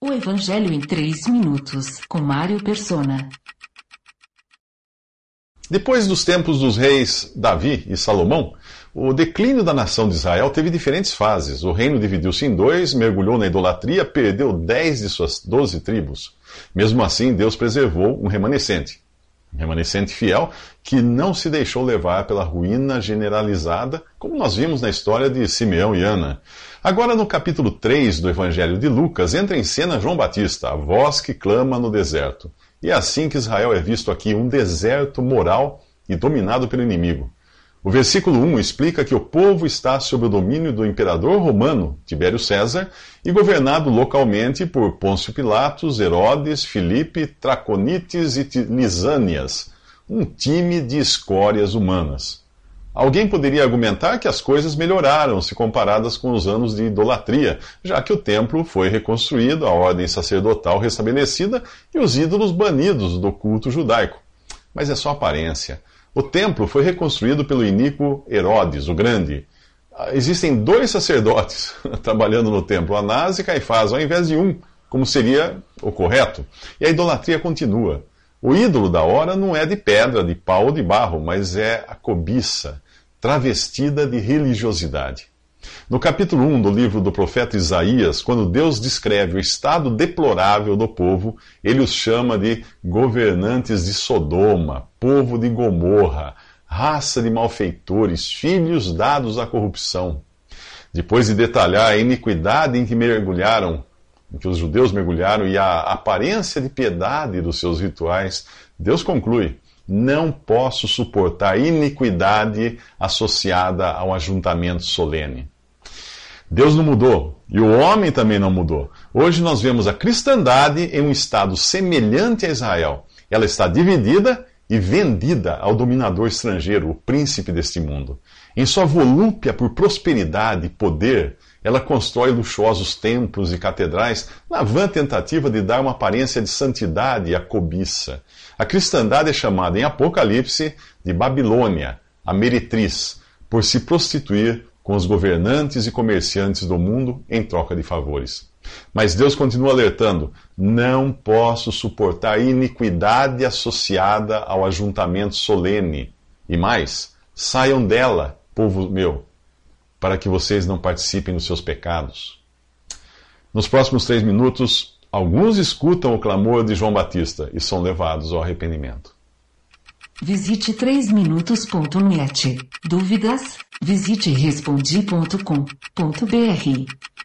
O Evangelho em 3 minutos, com Mário Persona. Depois dos tempos dos reis Davi e Salomão, o declínio da nação de Israel teve diferentes fases. O reino dividiu-se em dois, mergulhou na idolatria, perdeu dez de suas doze tribos. Mesmo assim, Deus preservou um remanescente. Remanescente fiel que não se deixou levar pela ruína generalizada, como nós vimos na história de Simeão e Ana. Agora, no capítulo 3 do Evangelho de Lucas, entra em cena João Batista, a voz que clama no deserto. E é assim que Israel é visto aqui, um deserto moral e dominado pelo inimigo. O versículo 1 explica que o povo está sob o domínio do imperador romano, Tibério César, e governado localmente por Pôncio Pilatos, Herodes, Filipe, Traconites e Lisânias, um time de escórias humanas. Alguém poderia argumentar que as coisas melhoraram se comparadas com os anos de idolatria, já que o templo foi reconstruído, a ordem sacerdotal restabelecida e os ídolos banidos do culto judaico. Mas é só aparência. O templo foi reconstruído pelo iníquo Herodes, o Grande. Existem dois sacerdotes trabalhando no templo, Anás e Caifás, ao invés de um, como seria o correto. E a idolatria continua. O ídolo da hora não é de pedra, de pau ou de barro, mas é a cobiça, travestida de religiosidade. No capítulo 1 do livro do profeta Isaías, quando Deus descreve o estado deplorável do povo, ele os chama de governantes de Sodoma, povo de Gomorra, raça de malfeitores, filhos dados à corrupção. Depois de detalhar a iniquidade em que mergulharam, em que os judeus mergulharam e a aparência de piedade dos seus rituais, Deus conclui: não posso suportar iniquidade associada ao ajuntamento solene. Deus não mudou e o homem também não mudou. Hoje nós vemos a cristandade em um estado semelhante a Israel. Ela está dividida e vendida ao dominador estrangeiro, o príncipe deste mundo. Em sua volúpia por prosperidade e poder, ela constrói luxuosos templos e catedrais na vã tentativa de dar uma aparência de santidade à cobiça. A cristandade é chamada em Apocalipse de Babilônia, a meretriz, por se prostituir com os governantes e comerciantes do mundo em troca de favores. Mas Deus continua alertando: não posso suportar iniquidade associada ao ajuntamento solene. E mais, saiam dela, povo meu, para que vocês não participem dos seus pecados. Nos próximos três minutos, Alguns escutam o clamor de João Batista e são levados ao arrependimento. Visite 3minutos.net. Dúvidas? Visite respondi.com.br.